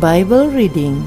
Bible reading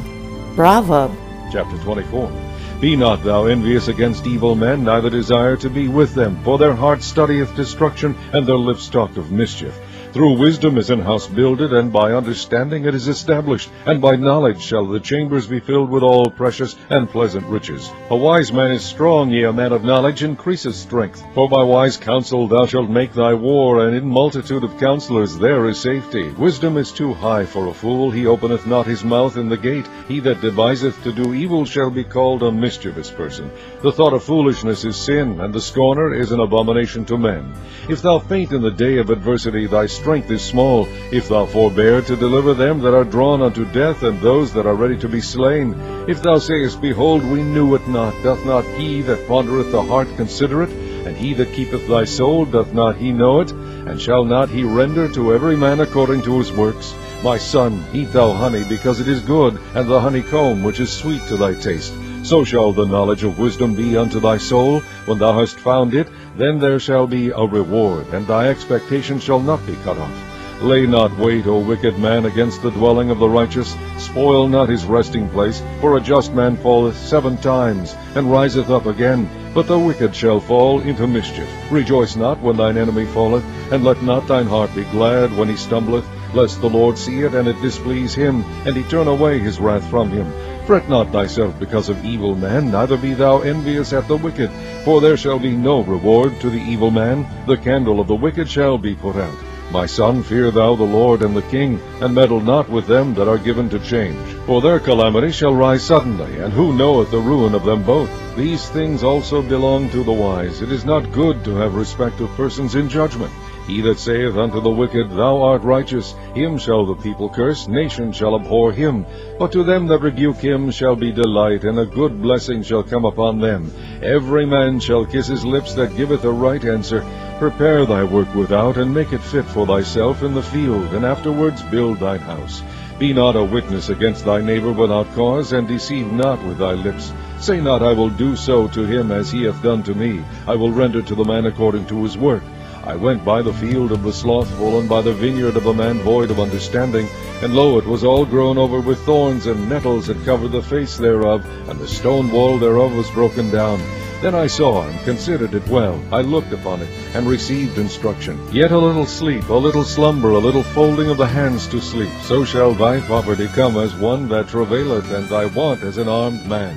Proverb Chapter 24 Be not thou envious against evil men, neither desire to be with them, for their heart studieth destruction, and their lips talk of mischief. Through wisdom is an house builded, and by understanding it is established, and by knowledge shall the chambers be filled with all precious and pleasant riches. A wise man is strong, yea, a man of knowledge increaseth strength. For by wise counsel thou shalt make thy war, and in multitude of counselors there is safety. Wisdom is too high for a fool, he openeth not his mouth in the gate. He that deviseth to do evil shall be called a mischievous person. The thought of foolishness is sin, and the scorner is an abomination to men. If thou faint in the day of adversity, thy strength is small, if thou forbear to deliver them that are drawn unto death, and those that are ready to be slain. If thou sayest, Behold, we knew it not, doth not he that pondereth the heart consider it? And he that keepeth thy soul, doth not he know it? And shall not he render to every man according to his works? My son, eat thou honey, because it is good, and the honeycomb, which is sweet to thy taste. So shall the knowledge of wisdom be unto thy soul. When thou hast found it, then there shall be a reward, and thy expectation shall not be cut off. Lay not wait, O wicked man, against the dwelling of the righteous. Spoil not his resting place, for a just man falleth seven times, and riseth up again. But the wicked shall fall into mischief. Rejoice not when thine enemy falleth, and let not thine heart be glad when he stumbleth, lest the Lord see it, and it displease him, and he turn away his wrath from him. Fret not thyself because of evil men, neither be thou envious at the wicked, for there shall be no reward to the evil man. The candle of the wicked shall be put out. My son, fear thou the Lord and the king, and meddle not with them that are given to change. For their calamity shall rise suddenly, and who knoweth the ruin of them both? These things also belong to the wise. It is not good to have respect of persons in judgment. He that saith unto the wicked, Thou art righteous, him shall the people curse, nations shall abhor him. But to them that rebuke him shall be delight, and a good blessing shall come upon them. Every man shall kiss his lips that giveth a right answer. Prepare thy work without, and make it fit for thyself in the field, and afterwards build thine house. Be not a witness against thy neighbor without cause, and deceive not with thy lips. Say not, I will do so to him as he hath done to me. I will render to the man according to his work. I went by the field of the slothful, and by the vineyard of a man void of understanding. And lo, it was all grown over with thorns, and nettles had covered the face thereof, and the stone wall thereof was broken down. Then I saw and considered it well. I looked upon it, and received instruction. Yet a little sleep, a little slumber, a little folding of the hands to sleep. So shall thy poverty come as one that travaileth, and thy want as an armed man.